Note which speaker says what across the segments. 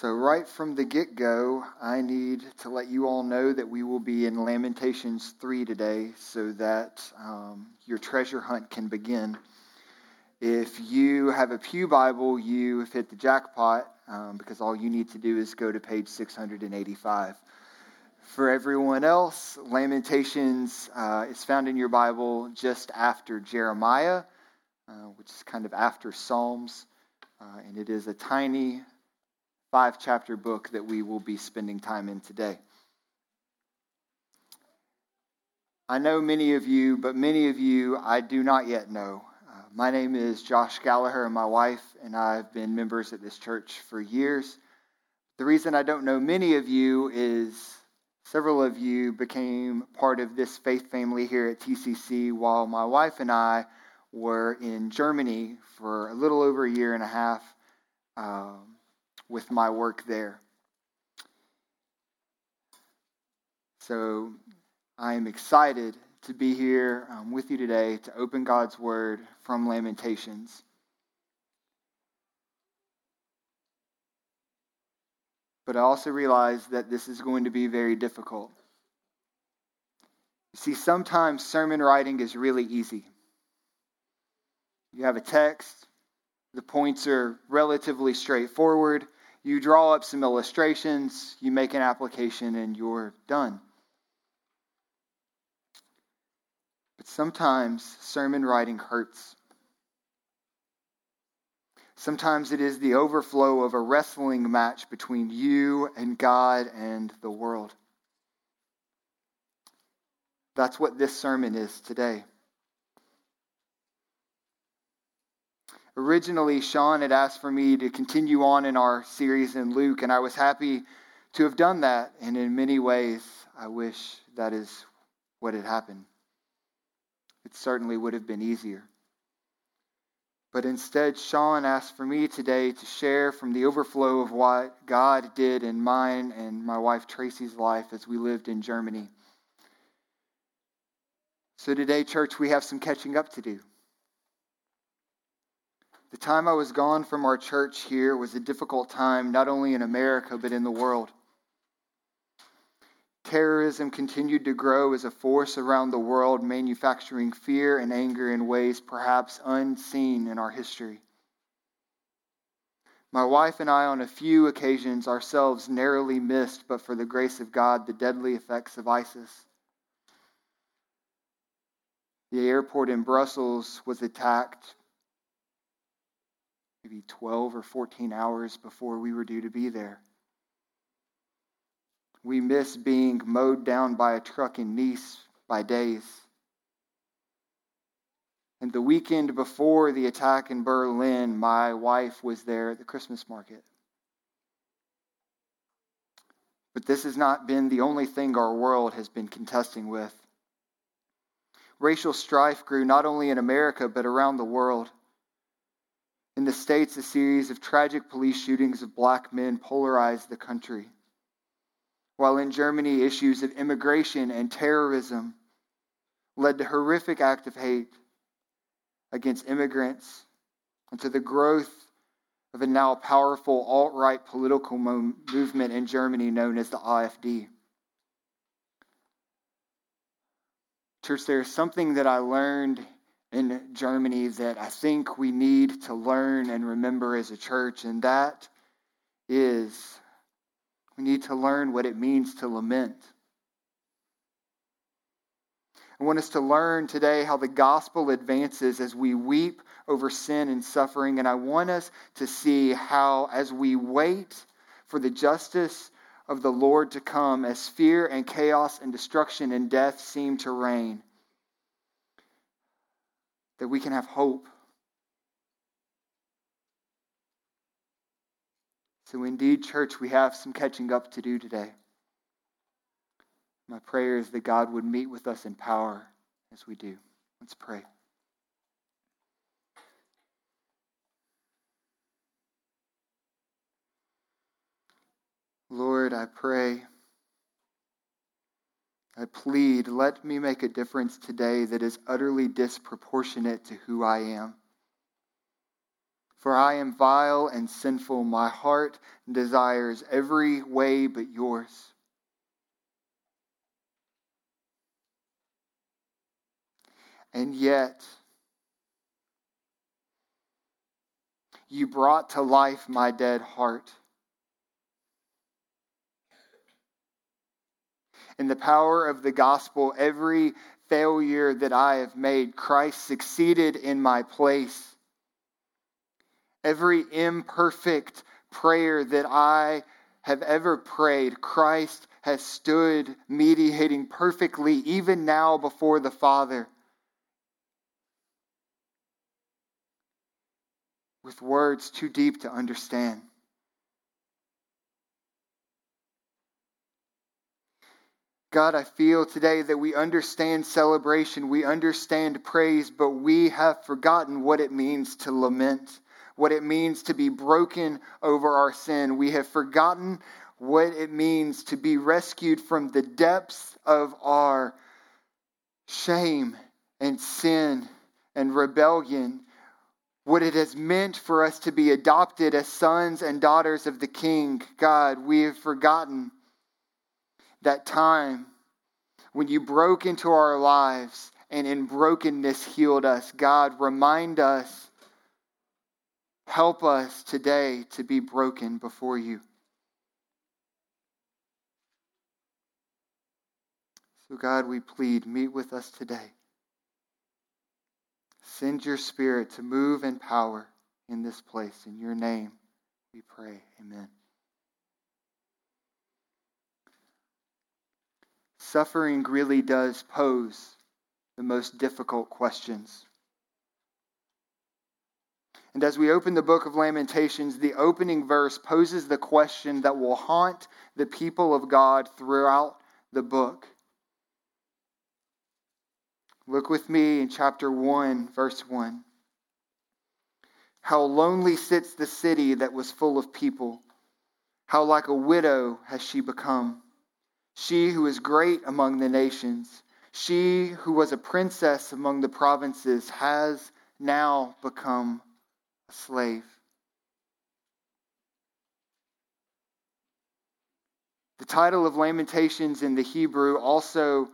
Speaker 1: So, right from the get go, I need to let you all know that we will be in Lamentations 3 today so that um, your treasure hunt can begin. If you have a Pew Bible, you have hit the jackpot um, because all you need to do is go to page 685. For everyone else, Lamentations uh, is found in your Bible just after Jeremiah, uh, which is kind of after Psalms, uh, and it is a tiny five chapter book that we will be spending time in today. I know many of you, but many of you I do not yet know. Uh, my name is Josh Gallagher, and my wife and I have been members at this church for years. The reason I don't know many of you is several of you became part of this faith family here at TCC while my wife and I were in Germany for a little over a year and a half. Um, with my work there. So I am excited to be here um, with you today to open God's Word from Lamentations. But I also realize that this is going to be very difficult. You see, sometimes sermon writing is really easy. You have a text, the points are relatively straightforward, you draw up some illustrations, you make an application, and you're done. But sometimes sermon writing hurts. Sometimes it is the overflow of a wrestling match between you and God and the world. That's what this sermon is today. Originally, Sean had asked for me to continue on in our series in Luke, and I was happy to have done that. And in many ways, I wish that is what had happened. It certainly would have been easier. But instead, Sean asked for me today to share from the overflow of what God did in mine and my wife Tracy's life as we lived in Germany. So today, church, we have some catching up to do. The time I was gone from our church here was a difficult time, not only in America, but in the world. Terrorism continued to grow as a force around the world, manufacturing fear and anger in ways perhaps unseen in our history. My wife and I, on a few occasions, ourselves narrowly missed, but for the grace of God, the deadly effects of ISIS. The airport in Brussels was attacked maybe 12 or 14 hours before we were due to be there. We miss being mowed down by a truck in Nice by days. And the weekend before the attack in Berlin, my wife was there at the Christmas market. But this has not been the only thing our world has been contesting with. Racial strife grew not only in America, but around the world. In the States, a series of tragic police shootings of black men polarized the country. While in Germany, issues of immigration and terrorism led to horrific acts of hate against immigrants and to the growth of a now powerful alt right political mo- movement in Germany known as the AfD. Church, there's something that I learned in Germany that I think we need to learn and remember as a church, and that is we need to learn what it means to lament. I want us to learn today how the gospel advances as we weep over sin and suffering, and I want us to see how, as we wait for the justice of the Lord to come, as fear and chaos and destruction and death seem to reign, that we can have hope. So, indeed, church, we have some catching up to do today. My prayer is that God would meet with us in power as we do. Let's pray. Lord, I pray. I plead, let me make a difference today that is utterly disproportionate to who I am. For I am vile and sinful. My heart desires every way but yours. And yet, you brought to life my dead heart. In the power of the gospel, every failure that I have made, Christ succeeded in my place. Every imperfect prayer that I have ever prayed, Christ has stood mediating perfectly, even now before the Father. With words too deep to understand. God, I feel today that we understand celebration, we understand praise, but we have forgotten what it means to lament, what it means to be broken over our sin. We have forgotten what it means to be rescued from the depths of our shame and sin and rebellion. What it has meant for us to be adopted as sons and daughters of the King. God, we have forgotten that time when you broke into our lives and in brokenness healed us. God, remind us, help us today to be broken before you. So, God, we plead, meet with us today. Send your Spirit to move in power in this place. In your name, we pray. Amen. Suffering really does pose the most difficult questions. And as we open the book of Lamentations, the opening verse poses the question that will haunt the people of God throughout the book. Look with me in chapter 1, verse 1. How lonely sits the city that was full of people. How like a widow has she become she who is great among the nations, she who was a princess among the provinces, has now become a slave. The title of Lamentations in the Hebrew also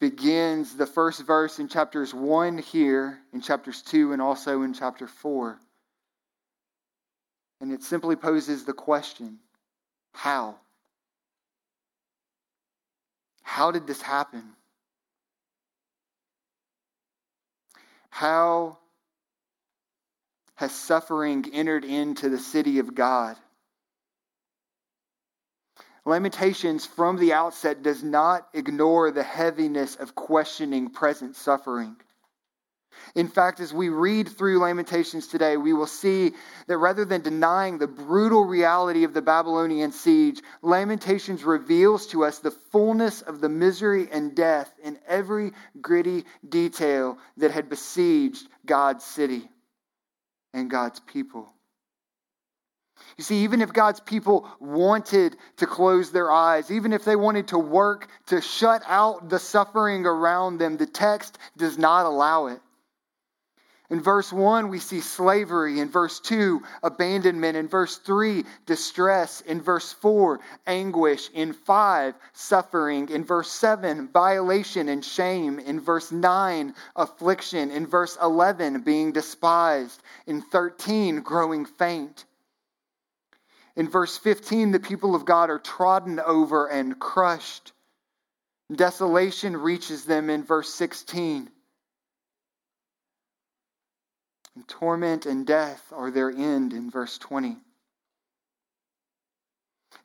Speaker 1: begins the first verse in chapters 1 here, in chapters 2, and also in chapter 4. And it simply poses the question how? How did this happen? How has suffering entered into the city of God? Lamentations from the outset does not ignore the heaviness of questioning present suffering. In fact, as we read through Lamentations today, we will see that rather than denying the brutal reality of the Babylonian siege, Lamentations reveals to us the fullness of the misery and death in every gritty detail that had besieged God's city and God's people. You see, even if God's people wanted to close their eyes, even if they wanted to work to shut out the suffering around them, the text does not allow it. In verse 1, we see slavery. In verse 2, abandonment. In verse 3, distress. In verse 4, anguish. In 5, suffering. In verse 7, violation and shame. In verse 9, affliction. In verse 11, being despised. In 13, growing faint. In verse 15, the people of God are trodden over and crushed. Desolation reaches them in verse 16. And torment and death are their end in verse 20.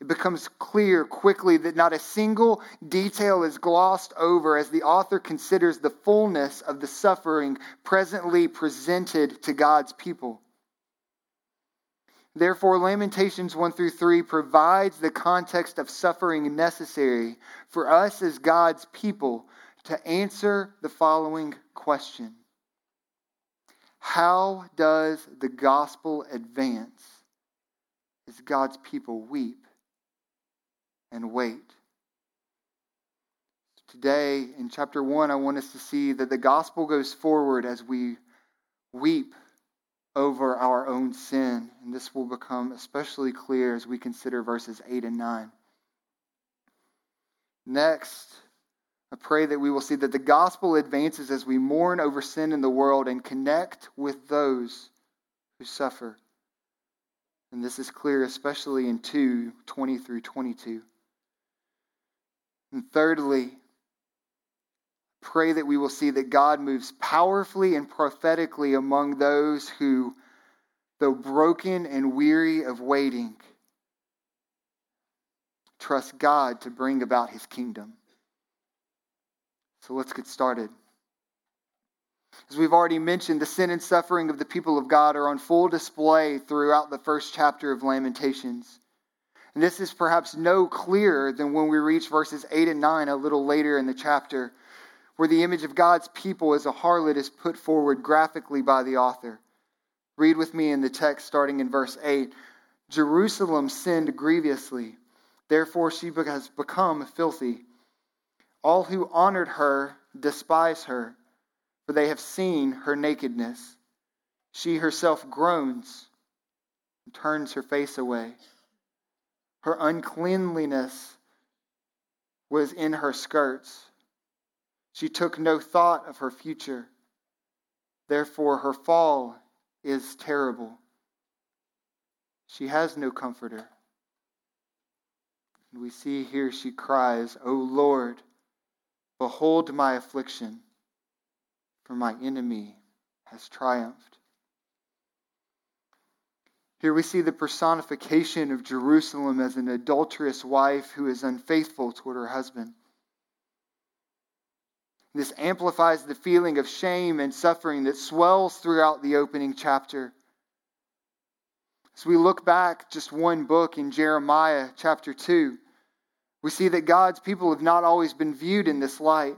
Speaker 1: It becomes clear quickly that not a single detail is glossed over as the author considers the fullness of the suffering presently presented to God's people. Therefore, Lamentations 1 through 3 provides the context of suffering necessary for us as God's people to answer the following question how does the gospel advance as God's people weep and wait? Today, in chapter 1, I want us to see that the gospel goes forward as we weep over our own sin. And this will become especially clear as we consider verses 8 and 9. Next, I pray that we will see that the gospel advances as we mourn over sin in the world and connect with those who suffer. And this is clear especially in 2 20 through 22. And thirdly, pray that we will see that God moves powerfully and prophetically among those who, though broken and weary of waiting, trust God to bring about his kingdom. So let's get started. As we've already mentioned, the sin and suffering of the people of God are on full display throughout the first chapter of Lamentations. And this is perhaps no clearer than when we reach verses 8 and 9 a little later in the chapter, where the image of God's people as a harlot is put forward graphically by the author. Read with me in the text starting in verse 8 Jerusalem sinned grievously, therefore she has become filthy. All who honored her despise her, for they have seen her nakedness. She herself groans and turns her face away. Her uncleanliness was in her skirts. She took no thought of her future. Therefore, her fall is terrible. She has no comforter. And we see here she cries, O Lord, behold my affliction, for my enemy has triumphed. Here we see the personification of Jerusalem as an adulterous wife who is unfaithful toward her husband. This amplifies the feeling of shame and suffering that swells throughout the opening chapter. As we look back just one book in Jeremiah chapter 2, we see that God's people have not always been viewed in this light.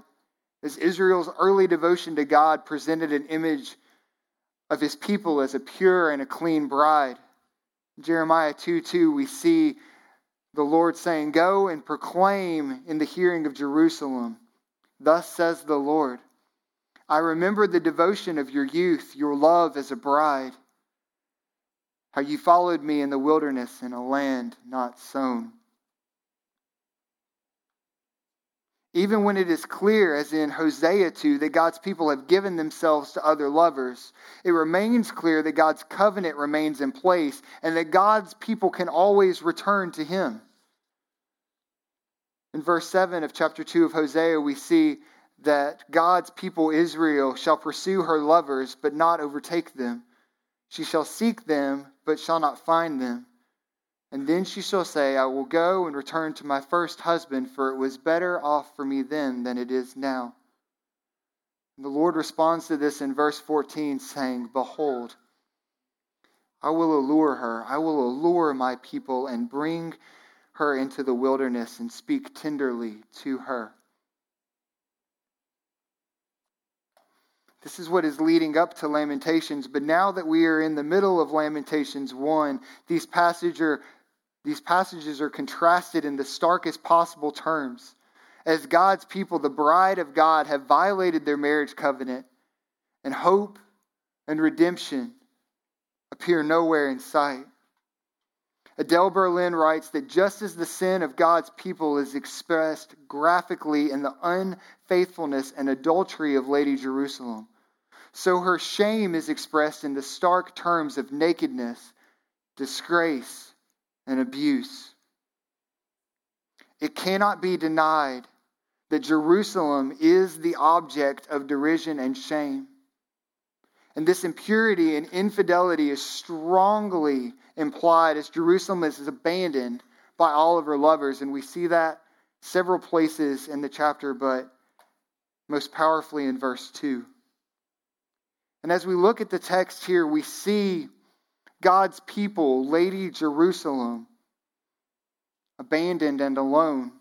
Speaker 1: As Israel's early devotion to God presented an image of his people as a pure and a clean bride. Jeremiah 2 2, we see the Lord saying, Go and proclaim in the hearing of Jerusalem, Thus says the Lord, I remember the devotion of your youth, your love as a bride, how you followed me in the wilderness in a land not sown. Even when it is clear, as in Hosea 2, that God's people have given themselves to other lovers, it remains clear that God's covenant remains in place and that God's people can always return to Him. In verse 7 of chapter 2 of Hosea, we see that God's people Israel shall pursue her lovers, but not overtake them. She shall seek them, but shall not find them. And then she shall say, I will go and return to my first husband, for it was better off for me then than it is now. And the Lord responds to this in verse 14, saying, Behold, I will allure her, I will allure my people and bring her into the wilderness and speak tenderly to her. This is what is leading up to Lamentations. But now that we are in the middle of Lamentations 1, these passages are these passages are contrasted in the starkest possible terms. As God's people, the bride of God, have violated their marriage covenant, and hope and redemption appear nowhere in sight. Adele Berlin writes that just as the sin of God's people is expressed graphically in the unfaithfulness and adultery of Lady Jerusalem, so her shame is expressed in the stark terms of nakedness, disgrace, and abuse. It cannot be denied that Jerusalem is the object of derision and shame. And this impurity and infidelity is strongly implied as Jerusalem is abandoned by all of her lovers. And we see that several places in the chapter, but most powerfully in verse 2. And as we look at the text here, we see God's people, Lady Jerusalem, abandoned and alone.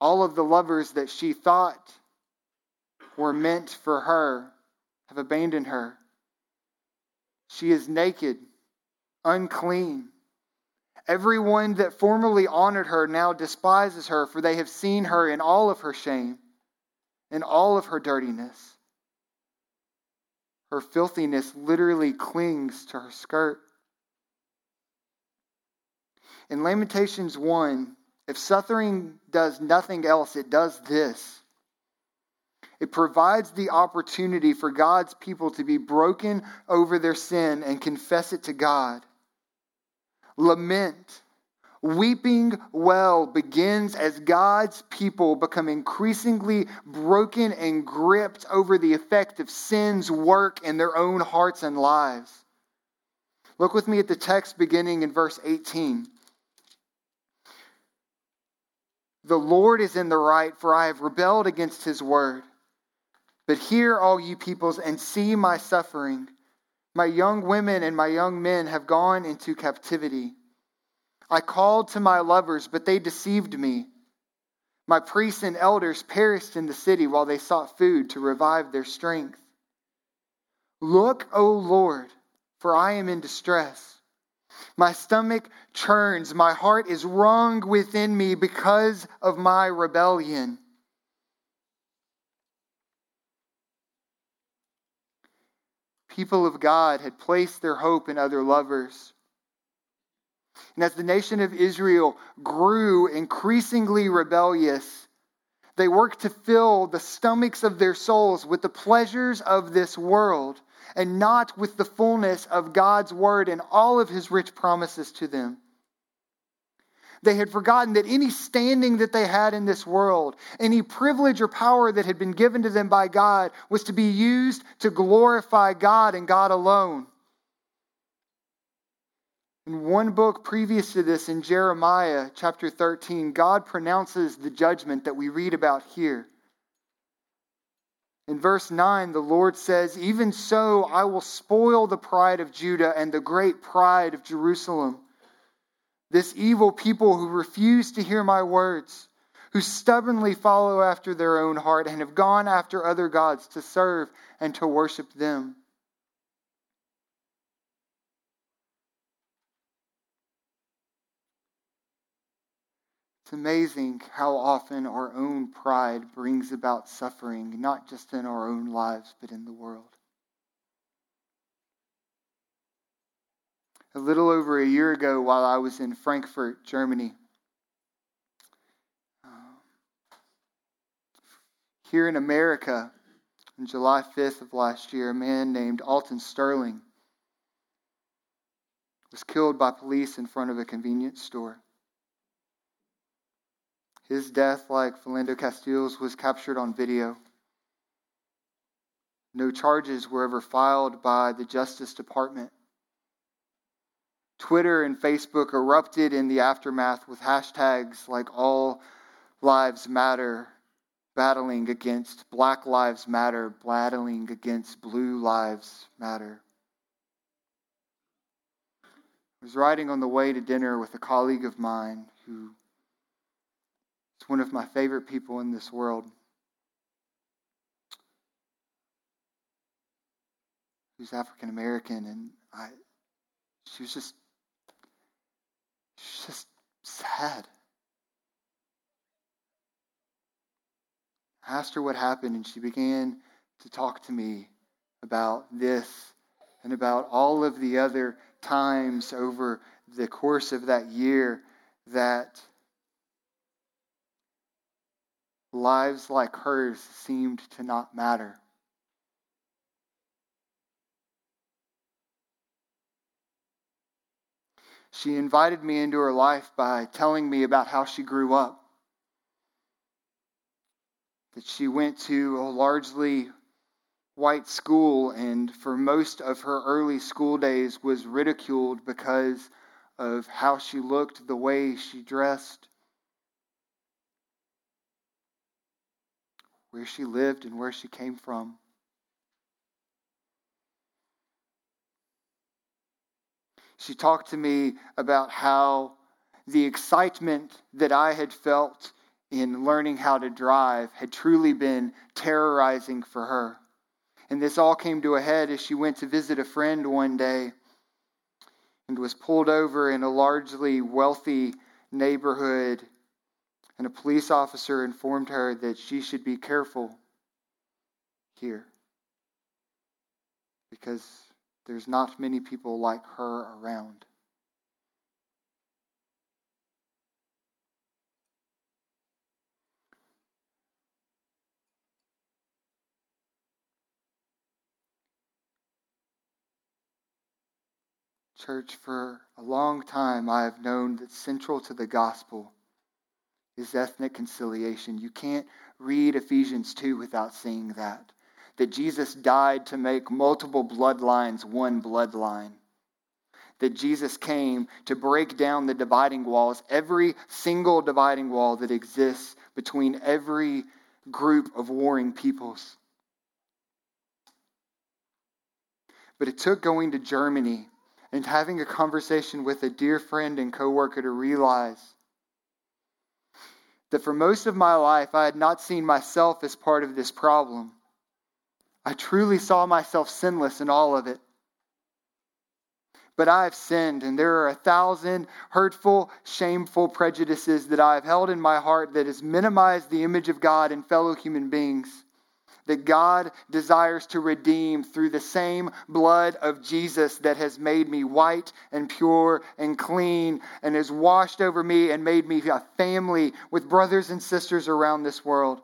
Speaker 1: All of the lovers that she thought were meant for her have abandoned her. She is naked, unclean. Everyone that formerly honored her now despises her, for they have seen her in all of her shame, in all of her dirtiness. Her filthiness literally clings to her skirt. In Lamentations 1, if suffering does nothing else, it does this. It provides the opportunity for God's people to be broken over their sin and confess it to God. Lament, weeping well begins as God's people become increasingly broken and gripped over the effect of sin's work in their own hearts and lives. Look with me at the text beginning in verse 18. The Lord is in the right, for I have rebelled against his word. But hear, all you peoples, and see my suffering. My young women and my young men have gone into captivity. I called to my lovers, but they deceived me. My priests and elders perished in the city while they sought food to revive their strength. Look, O Lord, for I am in distress. My stomach churns. My heart is wrung within me because of my rebellion. People of God had placed their hope in other lovers. And as the nation of Israel grew increasingly rebellious, they worked to fill the stomachs of their souls with the pleasures of this world and not with the fullness of God's word and all of his rich promises to them. They had forgotten that any standing that they had in this world, any privilege or power that had been given to them by God, was to be used to glorify God and God alone. In one book previous to this, in Jeremiah chapter 13, God pronounces the judgment that we read about here. In verse 9, the Lord says, Even so, I will spoil the pride of Judah and the great pride of Jerusalem. This evil people who refuse to hear my words, who stubbornly follow after their own heart and have gone after other gods to serve and to worship them. It's amazing how often our own pride brings about suffering, not just in our own lives, but in the world. A little over a year ago, while I was in Frankfurt, Germany, uh, here in America, on July 5th of last year, a man named Alton Sterling was killed by police in front of a convenience store. His death, like Philando Castile's, was captured on video. No charges were ever filed by the Justice Department. Twitter and Facebook erupted in the aftermath with hashtags like All Lives Matter, battling against Black Lives Matter, battling against Blue Lives Matter. I was riding on the way to dinner with a colleague of mine who it's one of my favorite people in this world. Who's African American, and I, she was just, she's just sad. I asked her what happened, and she began to talk to me about this and about all of the other times over the course of that year that lives like hers seemed to not matter. She invited me into her life by telling me about how she grew up. That she went to a largely white school and for most of her early school days was ridiculed because of how she looked, the way she dressed. Where she lived and where she came from. She talked to me about how the excitement that I had felt in learning how to drive had truly been terrorizing for her. And this all came to a head as she went to visit a friend one day and was pulled over in a largely wealthy neighborhood and a police officer informed her that she should be careful here. because there's not many people like her around. Church, for a long time I have known that central to the gospel is ethnic conciliation. You can't read Ephesians 2 without seeing that. That Jesus died to make multiple bloodlines one bloodline. That Jesus came to break down the dividing walls, every single dividing wall that exists between every group of warring peoples. But it took going to Germany and having a conversation with a dear friend and coworker to realize that for most of my life I had not seen myself as part of this problem. I truly saw myself sinless in all of it. But I have sinned, and there are a thousand hurtful, shameful prejudices that I have held in my heart that has minimized the image of God in fellow human beings that God desires to redeem through the same blood of Jesus that has made me white and pure and clean and has washed over me and made me a family with brothers and sisters around this world.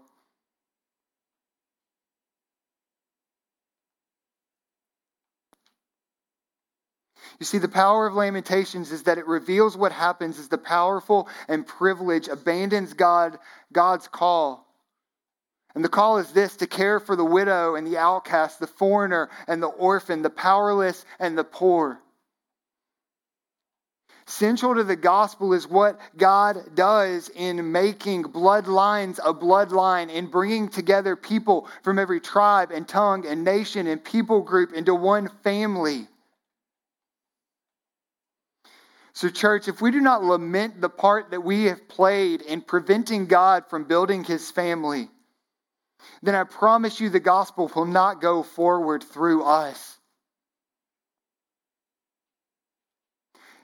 Speaker 1: You see, the power of Lamentations is that it reveals what happens as the powerful and privileged abandons God, God's call and the call is this to care for the widow and the outcast, the foreigner and the orphan, the powerless and the poor. Central to the gospel is what God does in making bloodlines a bloodline, in bringing together people from every tribe and tongue and nation and people group into one family. So, church, if we do not lament the part that we have played in preventing God from building his family, then I promise you the gospel will not go forward through us.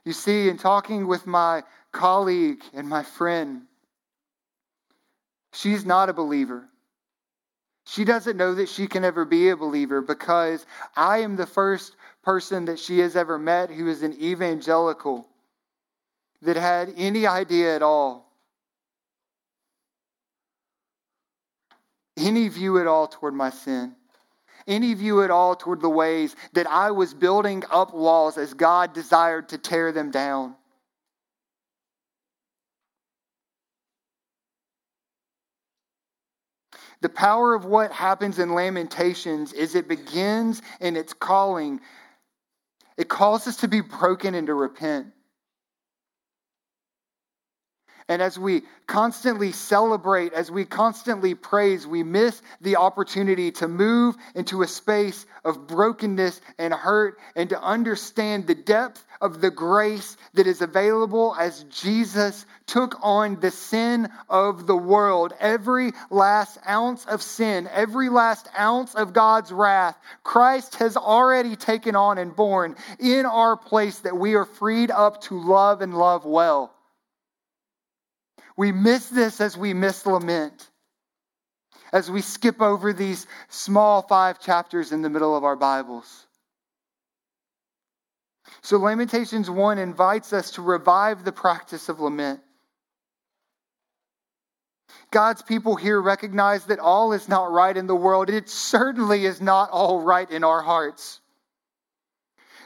Speaker 1: You see, in talking with my colleague and my friend, she's not a believer. She doesn't know that she can ever be a believer because I am the first person that she has ever met who is an evangelical that had any idea at all any view at all toward my sin, any view at all toward the ways that I was building up walls as God desired to tear them down. The power of what happens in Lamentations is it begins in its calling. It calls us to be broken and to repent. And as we constantly celebrate, as we constantly praise, we miss the opportunity to move into a space of brokenness and hurt and to understand the depth of the grace that is available as Jesus took on the sin of the world. Every last ounce of sin, every last ounce of God's wrath, Christ has already taken on and borne in our place that we are freed up to love and love well. We miss this as we miss lament, as we skip over these small five chapters in the middle of our Bibles. So, Lamentations 1 invites us to revive the practice of lament. God's people here recognize that all is not right in the world. It certainly is not all right in our hearts.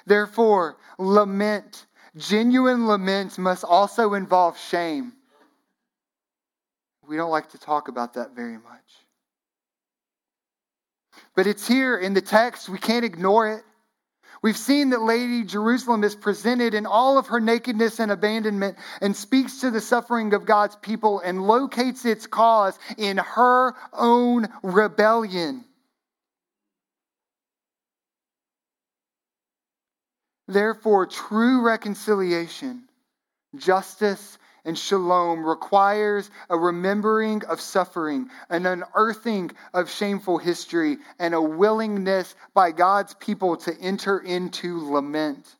Speaker 1: Therefore, lament, genuine lament, must also involve shame. We don't like to talk about that very much. But it's here in the text. We can't ignore it. We've seen that Lady Jerusalem is presented in all of her nakedness and abandonment and speaks to the suffering of God's people and locates its cause in her own rebellion. Therefore, true reconciliation, justice, and shalom requires a remembering of suffering, an unearthing of shameful history, and a willingness by God's people to enter into lament.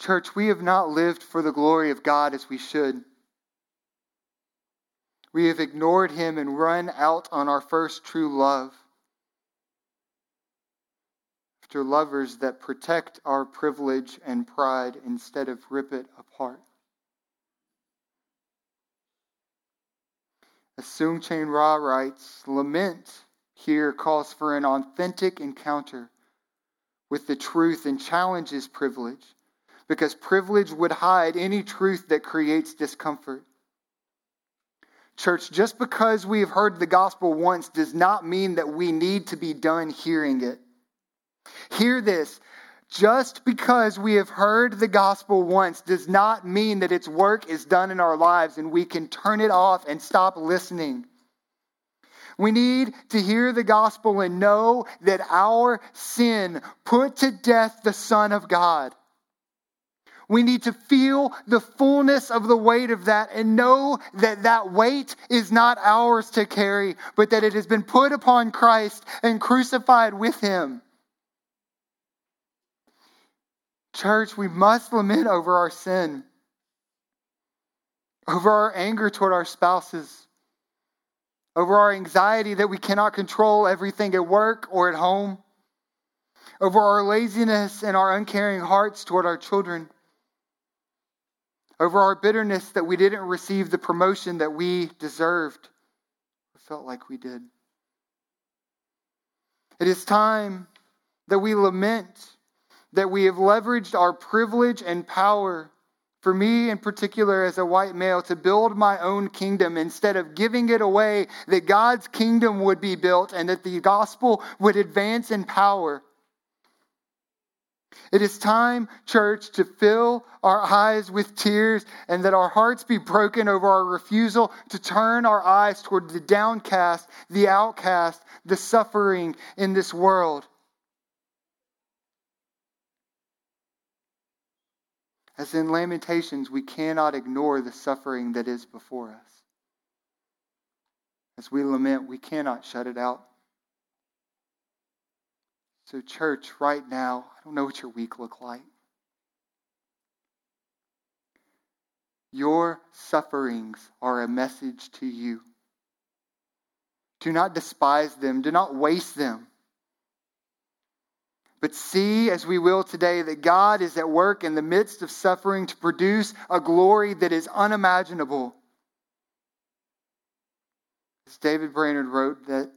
Speaker 1: Church, we have not lived for the glory of God as we should. We have ignored Him and run out on our first true love. After lovers that protect our privilege and pride instead of rip it apart. As Soong-Chan Rah writes, lament here calls for an authentic encounter with the truth and challenges privilege because privilege would hide any truth that creates discomfort. Church, just because we have heard the gospel once does not mean that we need to be done hearing it. Hear this. Just because we have heard the gospel once does not mean that its work is done in our lives and we can turn it off and stop listening. We need to hear the gospel and know that our sin put to death the Son of God. We need to feel the fullness of the weight of that and know that that weight is not ours to carry, but that it has been put upon Christ and crucified with him. Church, we must lament over our sin, over our anger toward our spouses, over our anxiety that we cannot control everything at work or at home, over our laziness and our uncaring hearts toward our children over our bitterness that we didn't receive the promotion that we deserved or felt like we did. It is time that we lament that we have leveraged our privilege and power, for me in particular as a white male, to build my own kingdom instead of giving it away, that God's kingdom would be built and that the gospel would advance in power. It is time, church, to fill our eyes with tears and that our hearts be broken over our refusal to turn our eyes toward the downcast, the outcast, the suffering in this world. As in Lamentations, we cannot ignore the suffering that is before us. As we lament, we cannot shut it out. So, church, right now, I don't know what your week look like. Your sufferings are a message to you. Do not despise them, do not waste them. But see, as we will today, that God is at work in the midst of suffering to produce a glory that is unimaginable. As David Brainerd wrote, that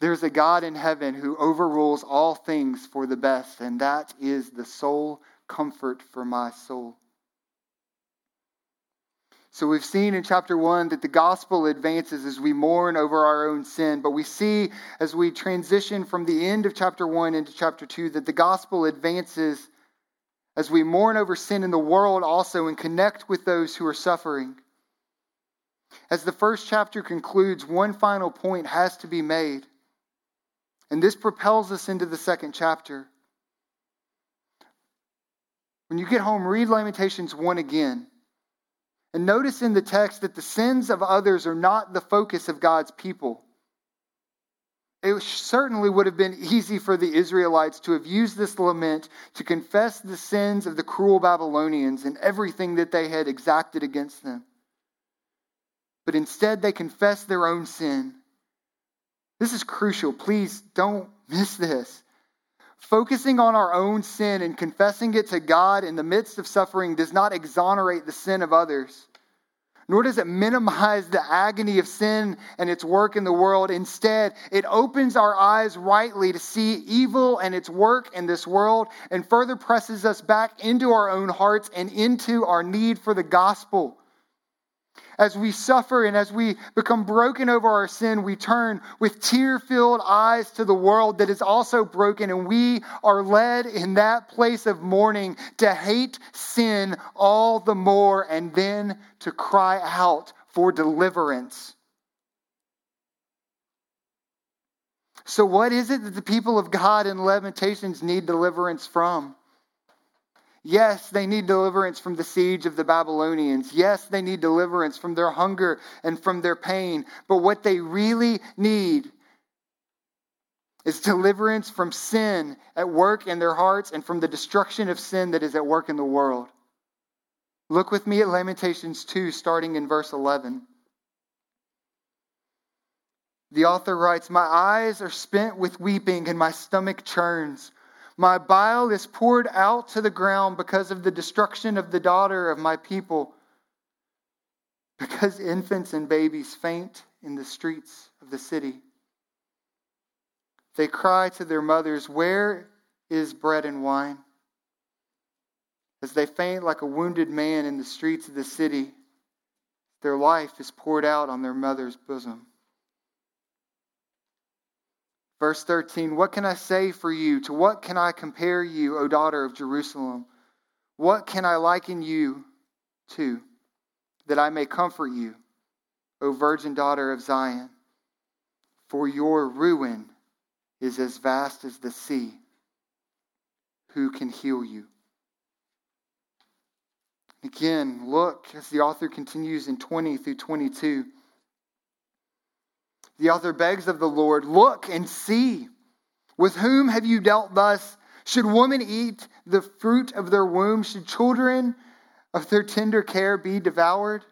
Speaker 1: there's a God in heaven who overrules all things for the best, and that is the sole comfort for my soul. So we've seen in chapter 1 that the gospel advances as we mourn over our own sin, but we see as we transition from the end of chapter 1 into chapter 2 that the gospel advances as we mourn over sin in the world also and connect with those who are suffering. As the first chapter concludes, one final point has to be made. And this propels us into the second chapter. When you get home, read Lamentations 1 again. And notice in the text that the sins of others are not the focus of God's people. It certainly would have been easy for the Israelites to have used this lament to confess the sins of the cruel Babylonians and everything that they had exacted against them. But instead, they confess their own sin this is crucial. Please don't miss this. Focusing on our own sin and confessing it to God in the midst of suffering does not exonerate the sin of others, nor does it minimize the agony of sin and its work in the world. Instead, it opens our eyes rightly to see evil and its work in this world and further presses us back into our own hearts and into our need for the gospel. As we suffer and as we become broken over our sin, we turn with tear filled eyes to the world that is also broken, and we are led in that place of mourning to hate sin all the more and then to cry out for deliverance. So, what is it that the people of God in Lamentations need deliverance from? Yes, they need deliverance from the siege of the Babylonians. Yes, they need deliverance from their hunger and from their pain. But what they really need is deliverance from sin at work in their hearts and from the destruction of sin that is at work in the world. Look with me at Lamentations 2, starting in verse 11. The author writes, My eyes are spent with weeping, and my stomach churns. My bile is poured out to the ground because of the destruction of the daughter of my people, because infants and babies faint in the streets of the city. They cry to their mothers, Where is bread and wine? As they faint like a wounded man in the streets of the city, their life is poured out on their mother's bosom. Verse 13 What can I say for you? To what can I compare you, O daughter of Jerusalem? What can I liken you to, that I may comfort you, O virgin daughter of Zion? For your ruin is as vast as the sea. Who can heal you? Again, look as the author continues in 20 through 22. The author begs of the Lord, Look and see. With whom have you dealt thus? Should women eat the fruit of their womb? Should children of their tender care be devoured?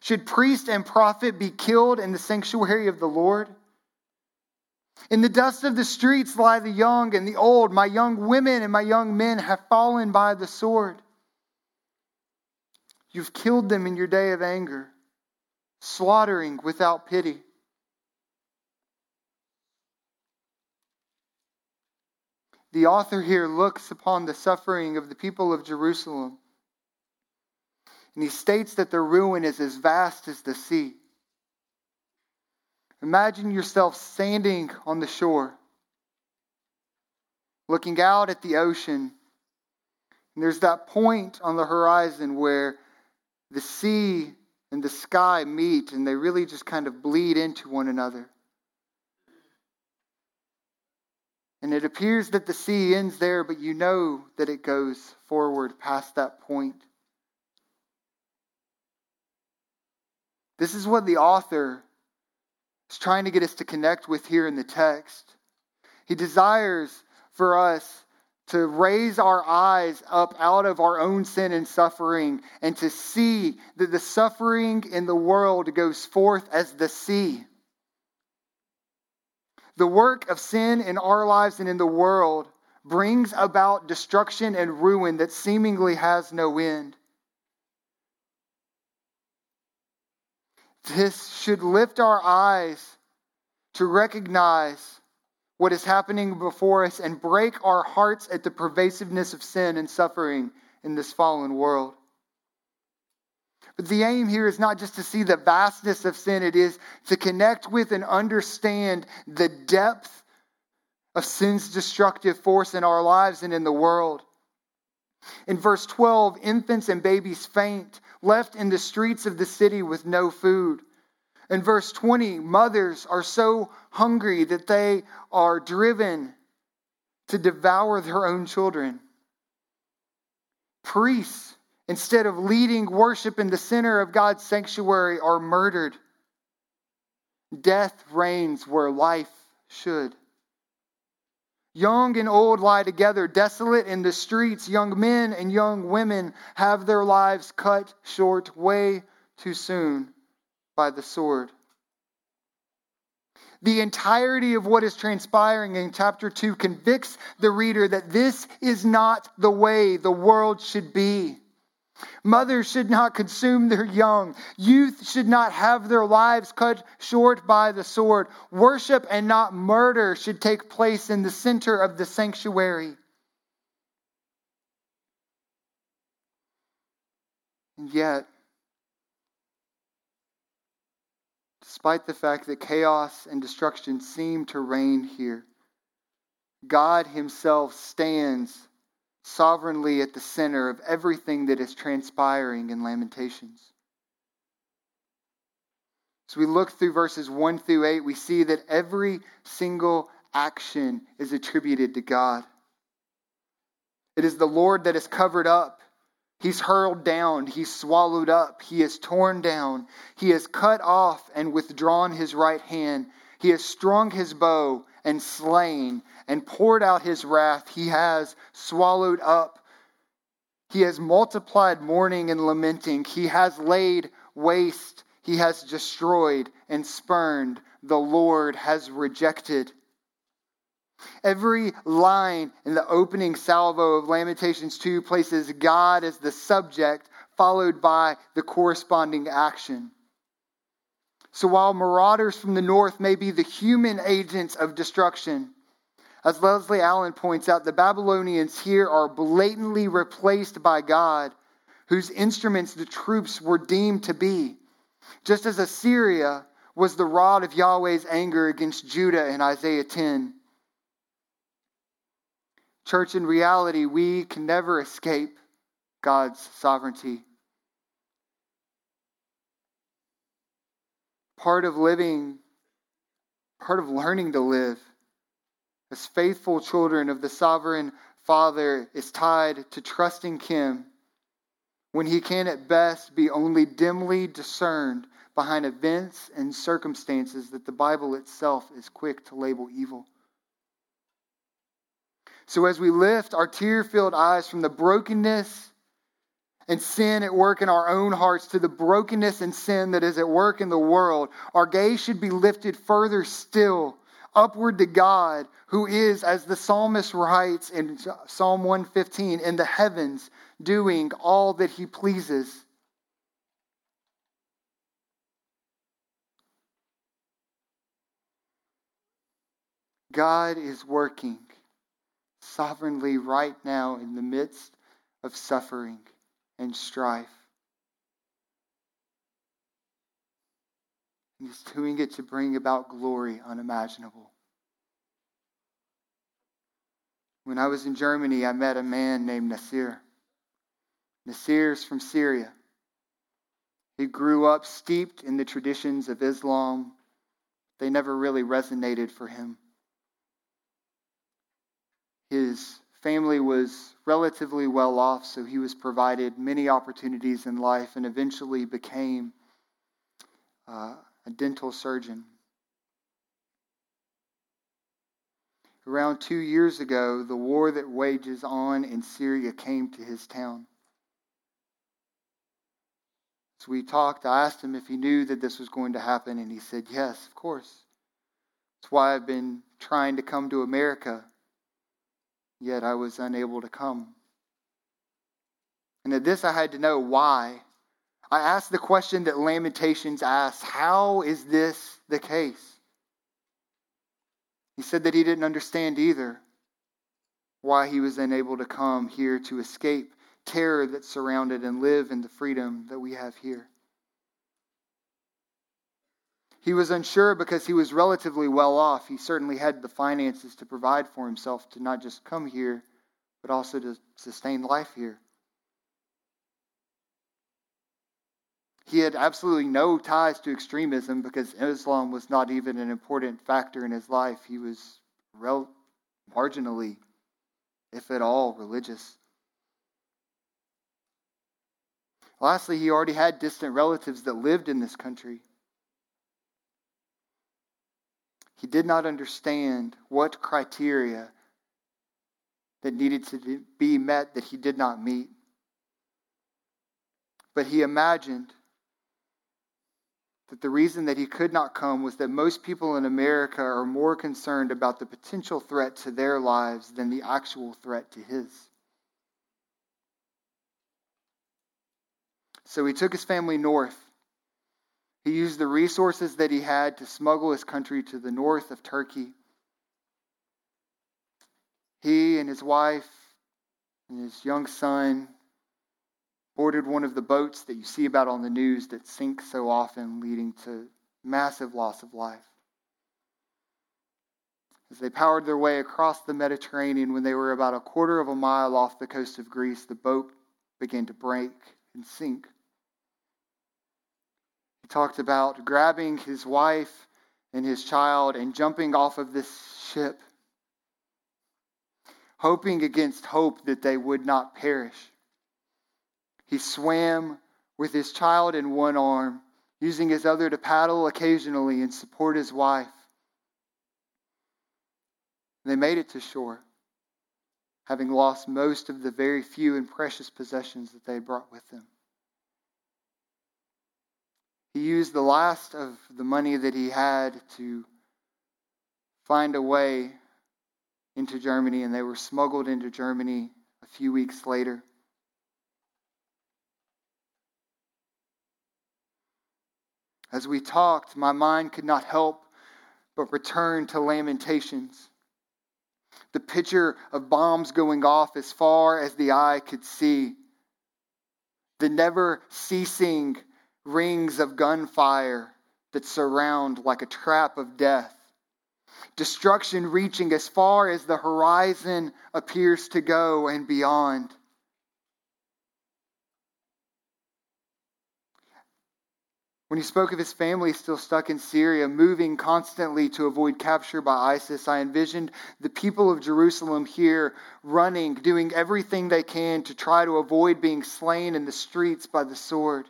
Speaker 1: Should priest and prophet be killed in the sanctuary of the Lord? In the dust of the streets lie the young and the old. My young women and my young men have fallen by the sword. You've killed them in your day of anger, slaughtering without pity. The author here looks upon the suffering of the people of Jerusalem. And he states that their ruin is as vast as the sea. Imagine yourself standing on the shore, looking out at the ocean. And there's that point on the horizon where the sea and the sky meet and they really just kind of bleed into one another. And it appears that the sea ends there, but you know that it goes forward past that point. This is what the author is trying to get us to connect with here in the text. He desires for us to raise our eyes up out of our own sin and suffering and to see that the suffering in the world goes forth as the sea. The work of sin in our lives and in the world brings about destruction and ruin that seemingly has no end. This should lift our eyes to recognize what is happening before us and break our hearts at the pervasiveness of sin and suffering in this fallen world. The aim here is not just to see the vastness of sin, it is to connect with and understand the depth of sin's destructive force in our lives and in the world. In verse 12, infants and babies faint, left in the streets of the city with no food. In verse 20, mothers are so hungry that they are driven to devour their own children. Priests instead of leading worship in the center of God's sanctuary, are murdered. Death reigns where life should. Young and old lie together, desolate in the streets. Young men and young women have their lives cut short way too soon by the sword. The entirety of what is transpiring in chapter 2 convicts the reader that this is not the way the world should be. Mothers should not consume their young. Youth should not have their lives cut short by the sword. Worship and not murder should take place in the center of the sanctuary. And yet, despite the fact that chaos and destruction seem to reign here, God Himself stands sovereignly at the center of everything that is transpiring in Lamentations. As we look through verses 1 through 8, we see that every single action is attributed to God. It is the Lord that is covered up. He's hurled down. He's swallowed up. He is torn down. He has cut off and withdrawn his right hand. He has strung his bow and slain and poured out his wrath. He has swallowed up. He has multiplied mourning and lamenting. He has laid waste he has destroyed and spurned, the Lord has rejected. Every line in the opening salvo of Lamentations 2 places God as the subject, followed by the corresponding action. So while marauders from the north may be the human agents of destruction, as Leslie Allen points out, the Babylonians here are blatantly replaced by God, whose instruments the troops were deemed to be. Just as Assyria was the rod of Yahweh's anger against Judah in Isaiah 10. Church, in reality, we can never escape God's sovereignty. Part of living, part of learning to live as faithful children of the sovereign Father is tied to trusting Him when He can at best be only dimly discerned behind events and circumstances that the Bible itself is quick to label evil. So, as we lift our tear filled eyes from the brokenness and sin at work in our own hearts to the brokenness and sin that is at work in the world, our gaze should be lifted further still upward to God, who is, as the psalmist writes in Psalm 115, in the heavens, doing all that he pleases. God is working sovereignly right now in the midst of suffering and strife. He's doing it to bring about glory unimaginable. When I was in Germany, I met a man named Nasir. Nasir's from Syria. He grew up steeped in the traditions of Islam. They never really resonated for him. His family was relatively well off, so he was provided many opportunities in life and eventually became uh, a dental surgeon. Around two years ago, the war that wages on in Syria came to his town. As we talked, I asked him if he knew that this was going to happen, and he said, Yes, of course. That's why I've been trying to come to America yet I was unable to come. And at this, I had to know why. I asked the question that Lamentations asks How is this the case? He said that he didn't understand either why he was unable to come here to escape terror that surrounded and live in the freedom that we have here. He was unsure because he was relatively well off. He certainly had the finances to provide for himself to not just come here, but also to sustain life here. He had absolutely no ties to extremism because Islam was not even an important factor in his life. He was rel- marginally, if at all, religious. Lastly, he already had distant relatives that lived in this country. He did not understand what criteria that needed to be met that he did not meet. But he imagined that the reason that he could not come was that most people in America are more concerned about the potential threat to their lives than the actual threat to his. So he took his family north he used the resources that he had to smuggle his country to the north of Turkey. He and his wife and his young son boarded one of the boats that you see about on the news that sink so often, leading to massive loss of life. As they powered their way across the Mediterranean, when they were about a quarter of a mile off the coast of Greece, the boat began to break and sink. Talked about grabbing his wife and his child and jumping off of this ship, hoping against hope that they would not perish. He swam with his child in one arm, using his other to paddle occasionally and support his wife. They made it to shore, having lost most of the very few and precious possessions that they brought with them. He used the last of the money that he had to find a way into Germany, and they were smuggled into Germany a few weeks later. As we talked, my mind could not help but return to Lamentations. The picture of bombs going off as far as the eye could see. The never ceasing rings of gunfire that surround like a trap of death. Destruction reaching as far as the horizon appears to go and beyond. When he spoke of his family still stuck in Syria, moving constantly to avoid capture by ISIS, I envisioned the people of Jerusalem here running, doing everything they can to try to avoid being slain in the streets by the sword.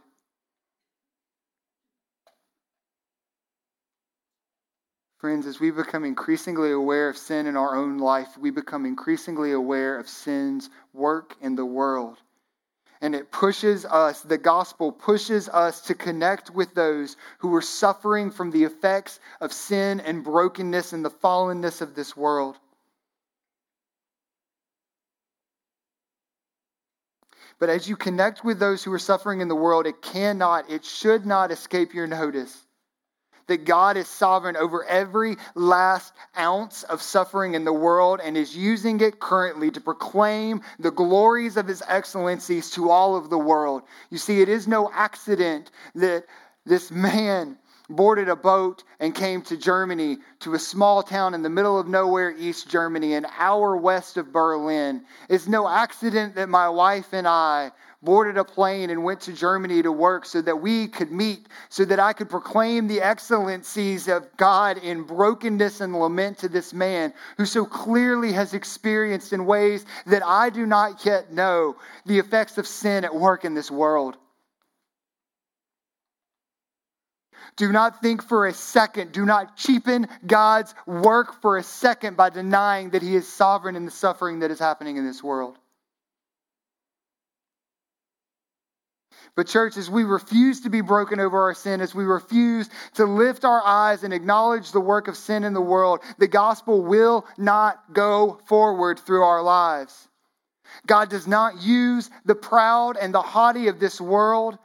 Speaker 1: Friends, as we become increasingly aware of sin in our own life, we become increasingly aware of sin's work in the world and it pushes us, the gospel pushes us to connect with those who are suffering from the effects of sin and brokenness and the fallenness of this world. But as you connect with those who are suffering in the world, it cannot, it should not escape your notice that God is sovereign over every last ounce of suffering in the world and is using it currently to proclaim the glories of his excellencies to all of the world. You see, it is no accident that this man boarded a boat and came to Germany, to a small town in the middle of nowhere, East Germany, an hour west of Berlin. It's no accident that my wife and I boarded a plane and went to Germany to work so that we could meet, so that I could proclaim the excellencies of God in brokenness and lament to this man who so clearly has experienced in ways that I do not yet know the effects of sin at work in this world. Do not think for a second, do not cheapen God's work for a second by denying that He is sovereign in the suffering that is happening in this world. But, church, as we refuse to be broken over our sin, as we refuse to lift our eyes and acknowledge the work of sin in the world, the gospel will not go forward through our lives. God does not use the proud and the haughty of this world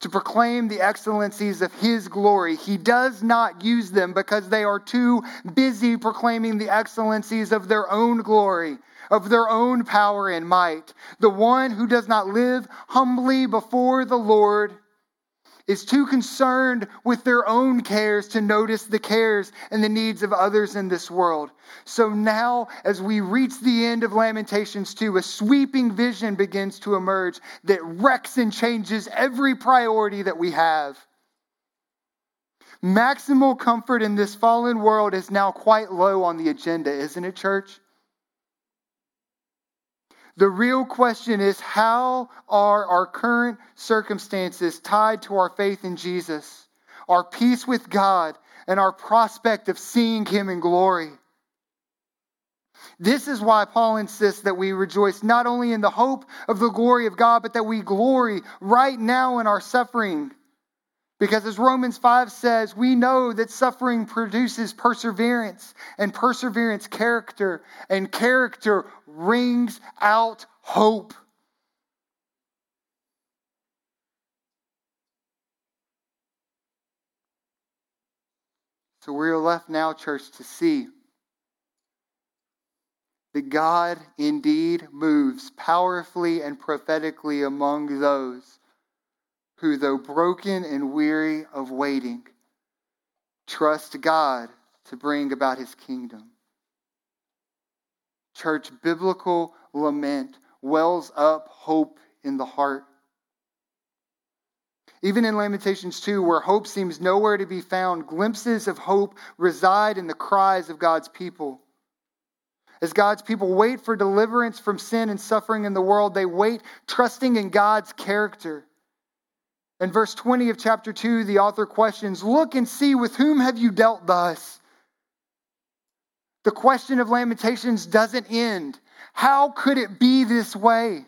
Speaker 1: to proclaim the excellencies of His glory. He does not use them because they are too busy proclaiming the excellencies of their own glory of their own power and might. The one who does not live humbly before the Lord is too concerned with their own cares to notice the cares and the needs of others in this world. So now, as we reach the end of Lamentations 2, a sweeping vision begins to emerge that wrecks and changes every priority that we have. Maximal comfort in this fallen world is now quite low on the agenda, isn't it, church? The real question is how are our current circumstances tied to our faith in Jesus, our peace with God, and our prospect of seeing Him in glory? This is why Paul insists that we rejoice not only in the hope of the glory of God, but that we glory right now in our suffering because as Romans 5 says, we know that suffering produces perseverance, and perseverance, character, and character rings out hope. So we're left now, church, to see that God indeed moves powerfully and prophetically among those who, though broken and weary of waiting, trust God to bring about his kingdom. Church, biblical lament wells up hope in the heart. Even in Lamentations 2, where hope seems nowhere to be found, glimpses of hope reside in the cries of God's people. As God's people wait for deliverance from sin and suffering in the world, they wait trusting in God's character. In verse 20 of chapter 2, the author questions Look and see, with whom have you dealt thus? The question of Lamentations doesn't end. How could it be this way?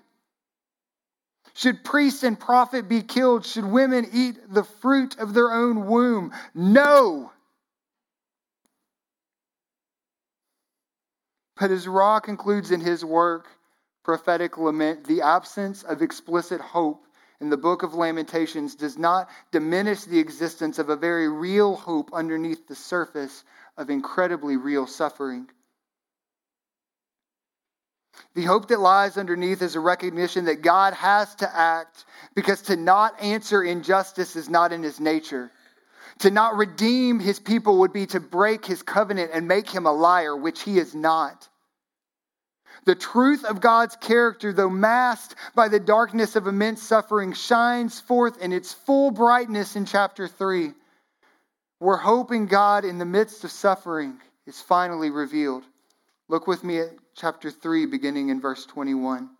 Speaker 1: Should priest and prophet be killed? Should women eat the fruit of their own womb? No. But as Rah concludes in his work, Prophetic Lament, the absence of explicit hope in the book of Lamentations does not diminish the existence of a very real hope underneath the surface of incredibly real suffering. The hope that lies underneath is a recognition that God has to act because to not answer injustice is not in his nature. To not redeem his people would be to break his covenant and make him a liar, which he is not. The truth of God's character, though masked by the darkness of immense suffering, shines forth in its full brightness in chapter 3. Where hope in God in the midst of suffering is finally revealed. Look with me at chapter 3, beginning in verse 21.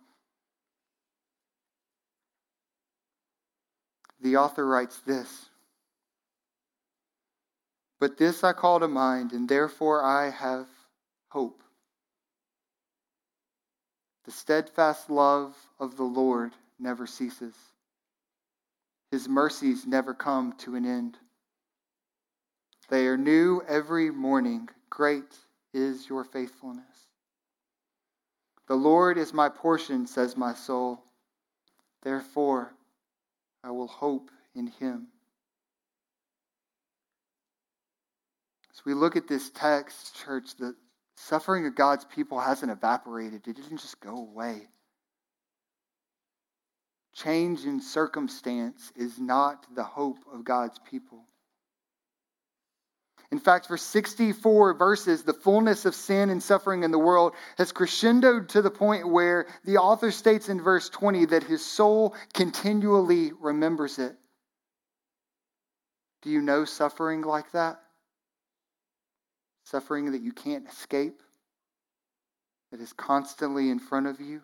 Speaker 1: The author writes this But this I call to mind, and therefore I have hope. The steadfast love of the Lord never ceases, His mercies never come to an end. They are new every morning. Great is your faithfulness. The Lord is my portion, says my soul. Therefore, I will hope in him. As we look at this text, church, the suffering of God's people hasn't evaporated, it didn't just go away. Change in circumstance is not the hope of God's people. In fact, for 64 verses, the fullness of sin and suffering in the world has crescendoed to the point where the author states in verse 20 that his soul continually remembers it. Do you know suffering like that? Suffering that you can't escape, that is constantly in front of you?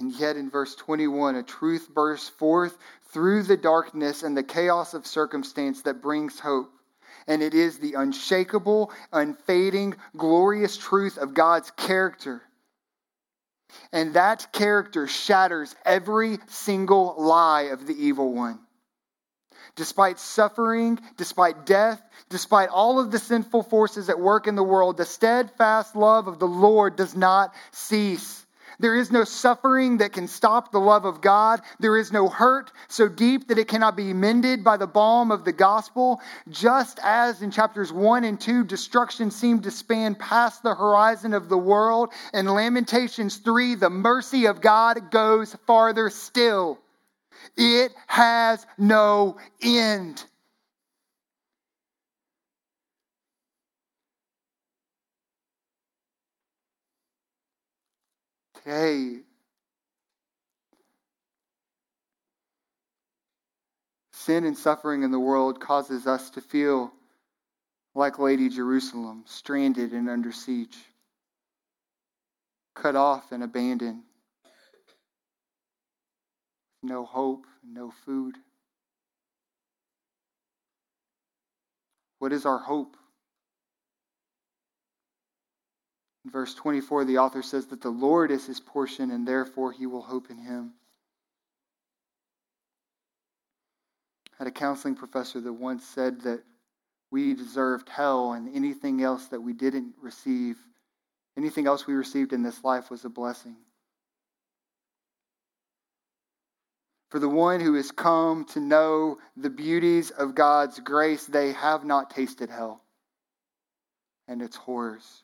Speaker 1: And yet, in verse 21, a truth bursts forth through the darkness and the chaos of circumstance that brings hope. And it is the unshakable, unfading, glorious truth of God's character. And that character shatters every single lie of the evil one. Despite suffering, despite death, despite all of the sinful forces at work in the world, the steadfast love of the Lord does not cease. There is no suffering that can stop the love of God. There is no hurt so deep that it cannot be mended by the balm of the gospel. Just as in chapters 1 and 2, destruction seemed to span past the horizon of the world, in Lamentations 3, the mercy of God goes farther still. It has no end. Hey, sin and suffering in the world causes us to feel like Lady Jerusalem, stranded and under siege, cut off and abandoned, no hope, no food. What is our hope? In verse 24, the author says that the Lord is his portion and therefore he will hope in him. I had a counseling professor that once said that we deserved hell and anything else that we didn't receive, anything else we received in this life was a blessing. For the one who has come to know the beauties of God's grace, they have not tasted hell and its horrors.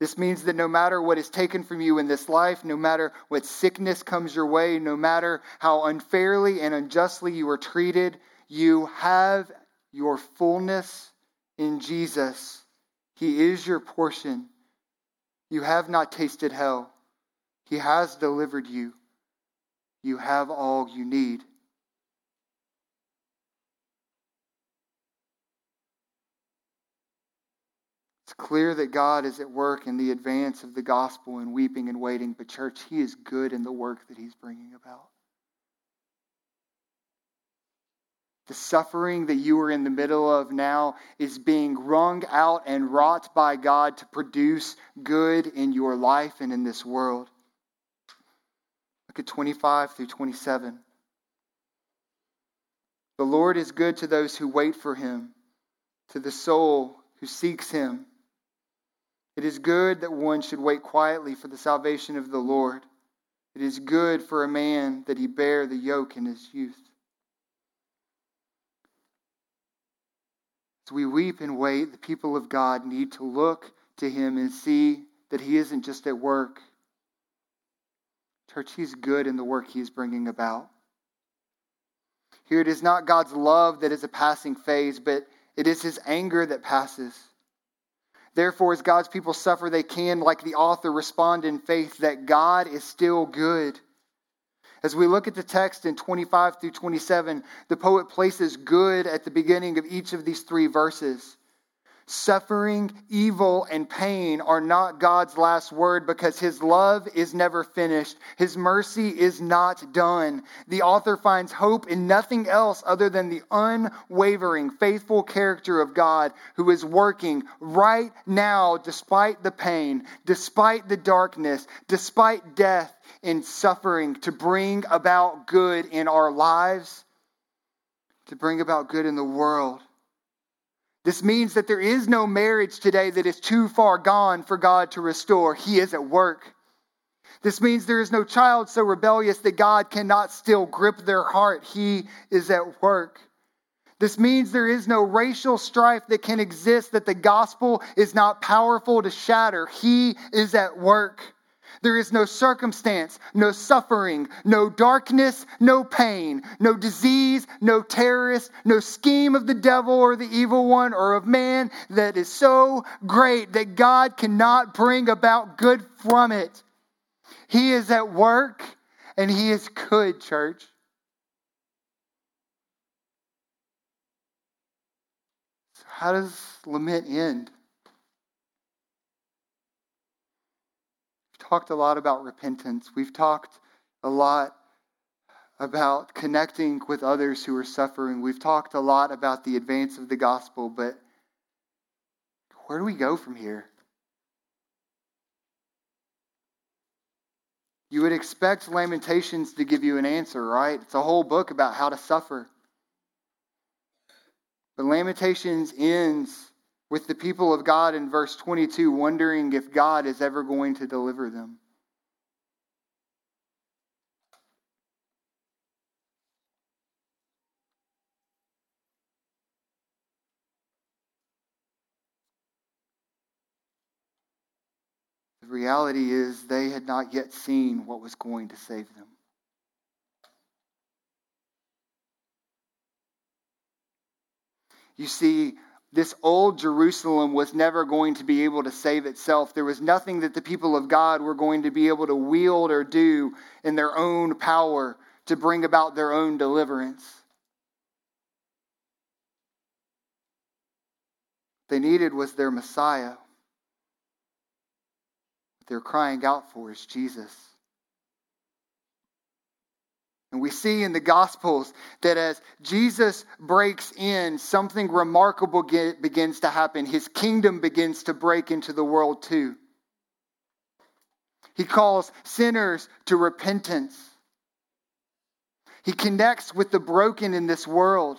Speaker 1: This means that no matter what is taken from you in this life, no matter what sickness comes your way, no matter how unfairly and unjustly you are treated, you have your fullness in Jesus. He is your portion. You have not tasted hell. He has delivered you. You have all you need. It's clear that God is at work in the advance of the gospel and weeping and waiting, but, church, He is good in the work that He's bringing about. the suffering that you are in the middle of now is being wrung out and wrought by God to produce good in your life and in this world. Look at 25 through 27. The Lord is good to those who wait for him, to the soul who seeks him. It is good that one should wait quietly for the salvation of the Lord. It is good for a man that he bear the yoke in his youth. As we weep and wait, the people of God need to look to him and see that he isn't just at work. Church, he's good in the work he's bringing about. Here it is not God's love that is a passing phase, but it is his anger that passes. Therefore, as God's people suffer, they can, like the author, respond in faith that God is still good. As we look at the text in 25 through 27, the poet places good at the beginning of each of these three verses. Suffering, evil, and pain are not God's last word because His love is never finished. His mercy is not done. The author finds hope in nothing else other than the unwavering, faithful character of God who is working right now despite the pain, despite the darkness, despite death and suffering to bring about good in our lives, to bring about good in the world. This means that there is no marriage today that is too far gone for God to restore. He is at work. This means there is no child so rebellious that God cannot still grip their heart. He is at work. This means there is no racial strife that can exist that the gospel is not powerful to shatter. He is at work. There is no circumstance, no suffering, no darkness, no pain, no disease, no terrorist, no scheme of the devil or the evil one or of man that is so great that God cannot bring about good from it. He is at work and He is good, church. So how does lament end? Talked a lot about repentance. We've talked a lot about connecting with others who are suffering. We've talked a lot about the advance of the gospel, but where do we go from here? You would expect Lamentations to give you an answer, right? It's a whole book about how to suffer. But Lamentations ends with the people of God in verse 22, wondering if God is ever going to deliver them. The reality is they had not yet seen what was going to save them. You see, this old Jerusalem was never going to be able to save itself. There was nothing that the people of God were going to be able to wield or do in their own power to bring about their own deliverance. What they needed was their Messiah. What they're crying out for is Jesus. And we see in the Gospels that as Jesus breaks in, something remarkable get, begins to happen. His kingdom begins to break into the world too. He calls sinners to repentance. He connects with the broken in this world.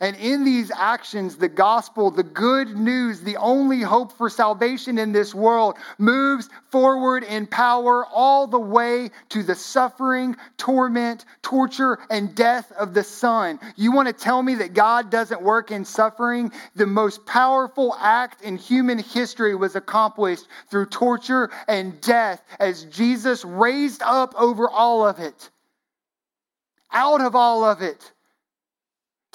Speaker 1: And in these actions, the gospel, the good news, the only hope for salvation in this world, moves forward in power all the way to the suffering, torment, torture, and death of the Son. You want to tell me that God doesn't work in suffering? The most powerful act in human history was accomplished through torture and death as Jesus raised up over all of it. Out of all of it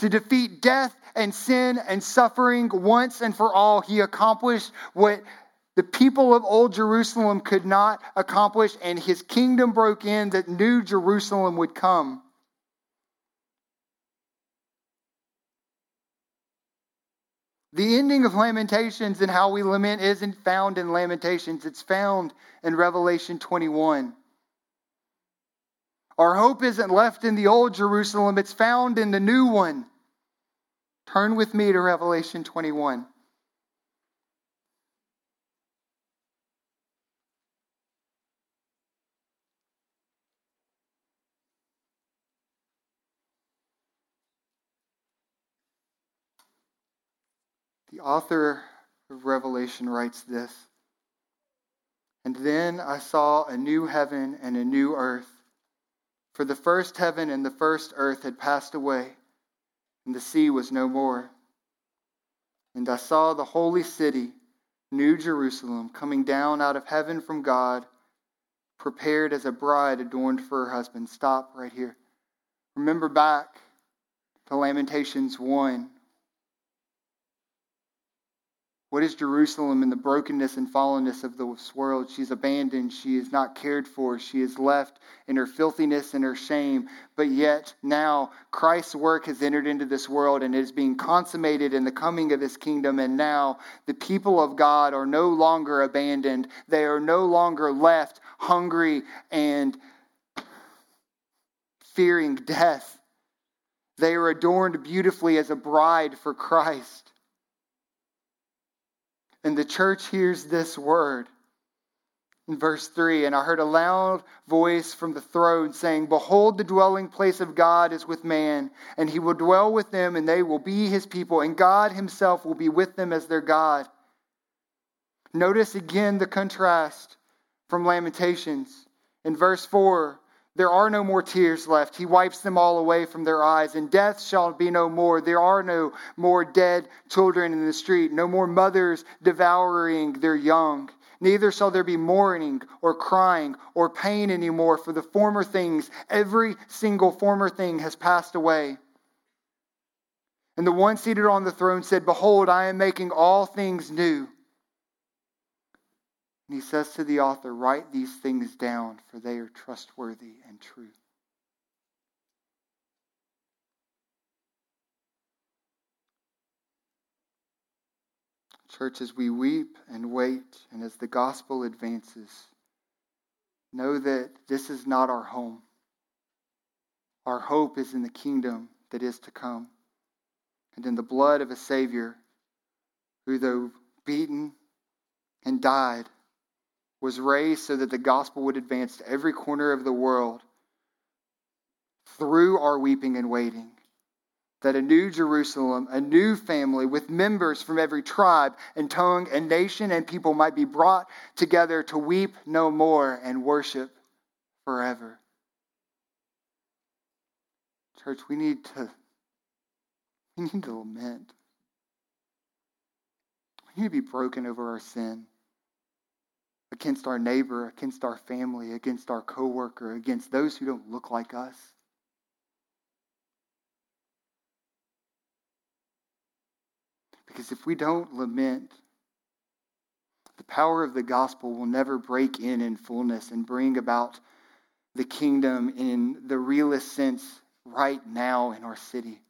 Speaker 1: to defeat death and sin and suffering once and for all. He accomplished what the people of Old Jerusalem could not accomplish, and his kingdom broke in that New Jerusalem would come. The ending of Lamentations and how we lament isn't found in Lamentations, it's found in Revelation 21. Our hope isn't left in the old Jerusalem, it's found in the new one. Turn with me to Revelation 21. The author of Revelation writes this And then I saw a new heaven and a new earth. For the first heaven and the first earth had passed away, and the sea was no more. And I saw the holy city, New Jerusalem, coming down out of heaven from God, prepared as a bride adorned for her husband. Stop right here. Remember back to Lamentations 1 what is Jerusalem in the brokenness and fallenness of this world? She's abandoned. She is not cared for. She is left in her filthiness and her shame. But yet, now, Christ's work has entered into this world and is being consummated in the coming of his kingdom. And now, the people of God are no longer abandoned. They are no longer left hungry and fearing death. They are adorned beautifully as a bride for Christ. And the church hears this word in verse 3 And I heard a loud voice from the throne saying, Behold, the dwelling place of God is with man, and he will dwell with them, and they will be his people, and God himself will be with them as their God. Notice again the contrast from Lamentations. In verse 4, there are no more tears left. He wipes them all away from their eyes, and death shall be no more. There are no more dead children in the street, no more mothers devouring their young. Neither shall there be mourning or crying or pain anymore, for the former things, every single former thing has passed away. And the one seated on the throne said, Behold, I am making all things new. And he says to the author, Write these things down, for they are trustworthy and true. Church, as we weep and wait, and as the gospel advances, know that this is not our home. Our hope is in the kingdom that is to come, and in the blood of a Savior who, though beaten and died, was raised so that the gospel would advance to every corner of the world through our weeping and waiting. That a new Jerusalem, a new family with members from every tribe and tongue and nation and people might be brought together to weep no more and worship forever. Church, we need to we need to lament. We need to be broken over our sin against our neighbor, against our family, against our coworker, against those who don't look like us. Because if we don't lament, the power of the gospel will never break in in fullness and bring about the kingdom in the realest sense right now in our city.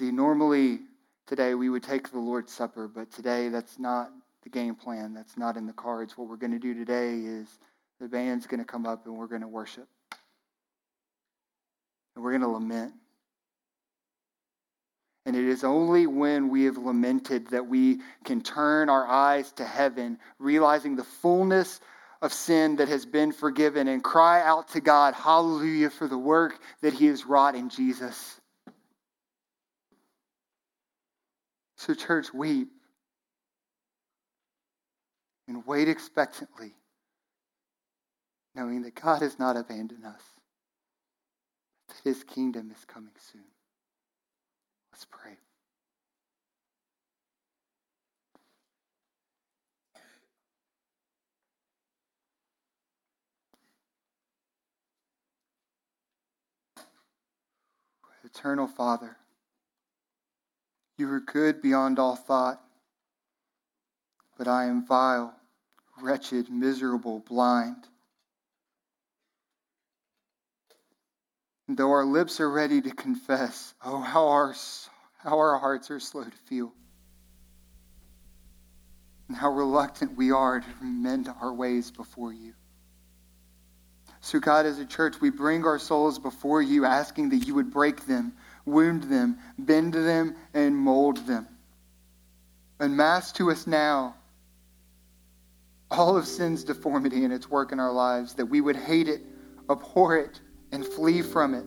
Speaker 1: See, normally today we would take the Lord's Supper, but today that's not the game plan. That's not in the cards. What we're going to do today is the band's going to come up and we're going to worship. And we're going to lament. And it is only when we have lamented that we can turn our eyes to heaven, realizing the fullness of sin that has been forgiven, and cry out to God, Hallelujah, for the work that He has wrought in Jesus. So, church, weep and wait expectantly, knowing that God has not abandoned us, that his kingdom is coming soon. Let's pray. Eternal Father, you are good beyond all thought, but I am vile, wretched, miserable, blind. And though our lips are ready to confess, oh, how our, how our hearts are slow to feel. and how reluctant we are to mend our ways before you. So, God, as a church, we bring our souls before you, asking that you would break them, wound them, bend them, and mold them. Unmask to us now all of sin's deformity and its work in our lives, that we would hate it, abhor it, and flee from it.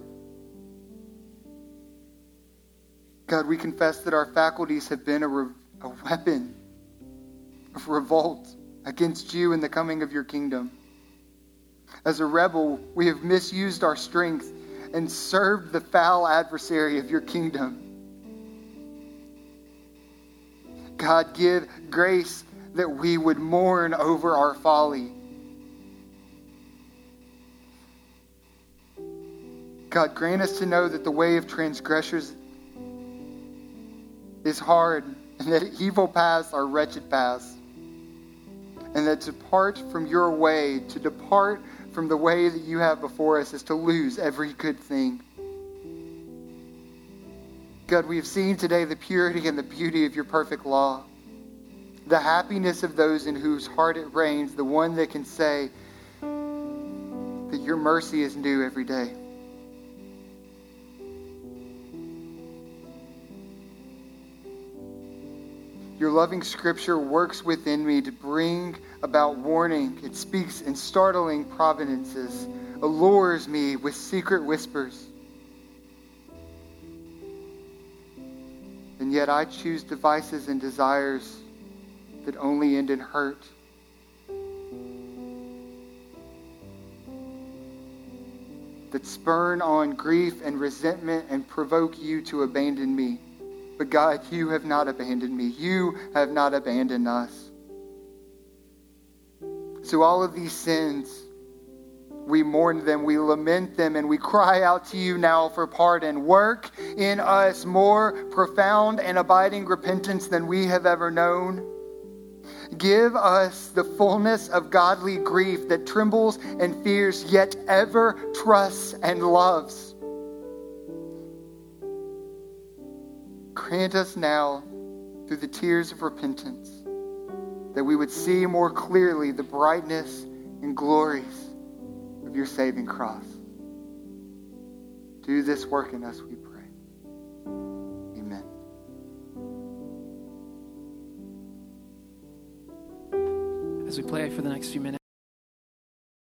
Speaker 1: God, we confess that our faculties have been a, re- a weapon of revolt against you and the coming of your kingdom. As a rebel, we have misused our strength and served the foul adversary of your kingdom. God, give grace that we would mourn over our folly. God, grant us to know that the way of transgressors is hard and that evil paths are wretched paths. And that to depart from your way, to depart from the way that you have before us, is to lose every good thing. God, we have seen today the purity and the beauty of your perfect law, the happiness of those in whose heart it reigns, the one that can say that your mercy is new every day. Your loving scripture works within me to bring about warning. It speaks in startling providences, allures me with secret whispers. And yet I choose devices and desires that only end in hurt. That spurn on grief and resentment and provoke you to abandon me. But God, you have not abandoned me. You have not abandoned us. So, all of these sins, we mourn them, we lament them, and we cry out to you now for pardon. Work in us more profound and abiding repentance than we have ever known. Give us the fullness of godly grief that trembles and fears, yet ever trusts and loves. Grant us now, through the tears of repentance, that we would see more clearly the brightness and glories of your saving cross. Do this work in us, we pray. Amen.
Speaker 2: As we play for the next few minutes.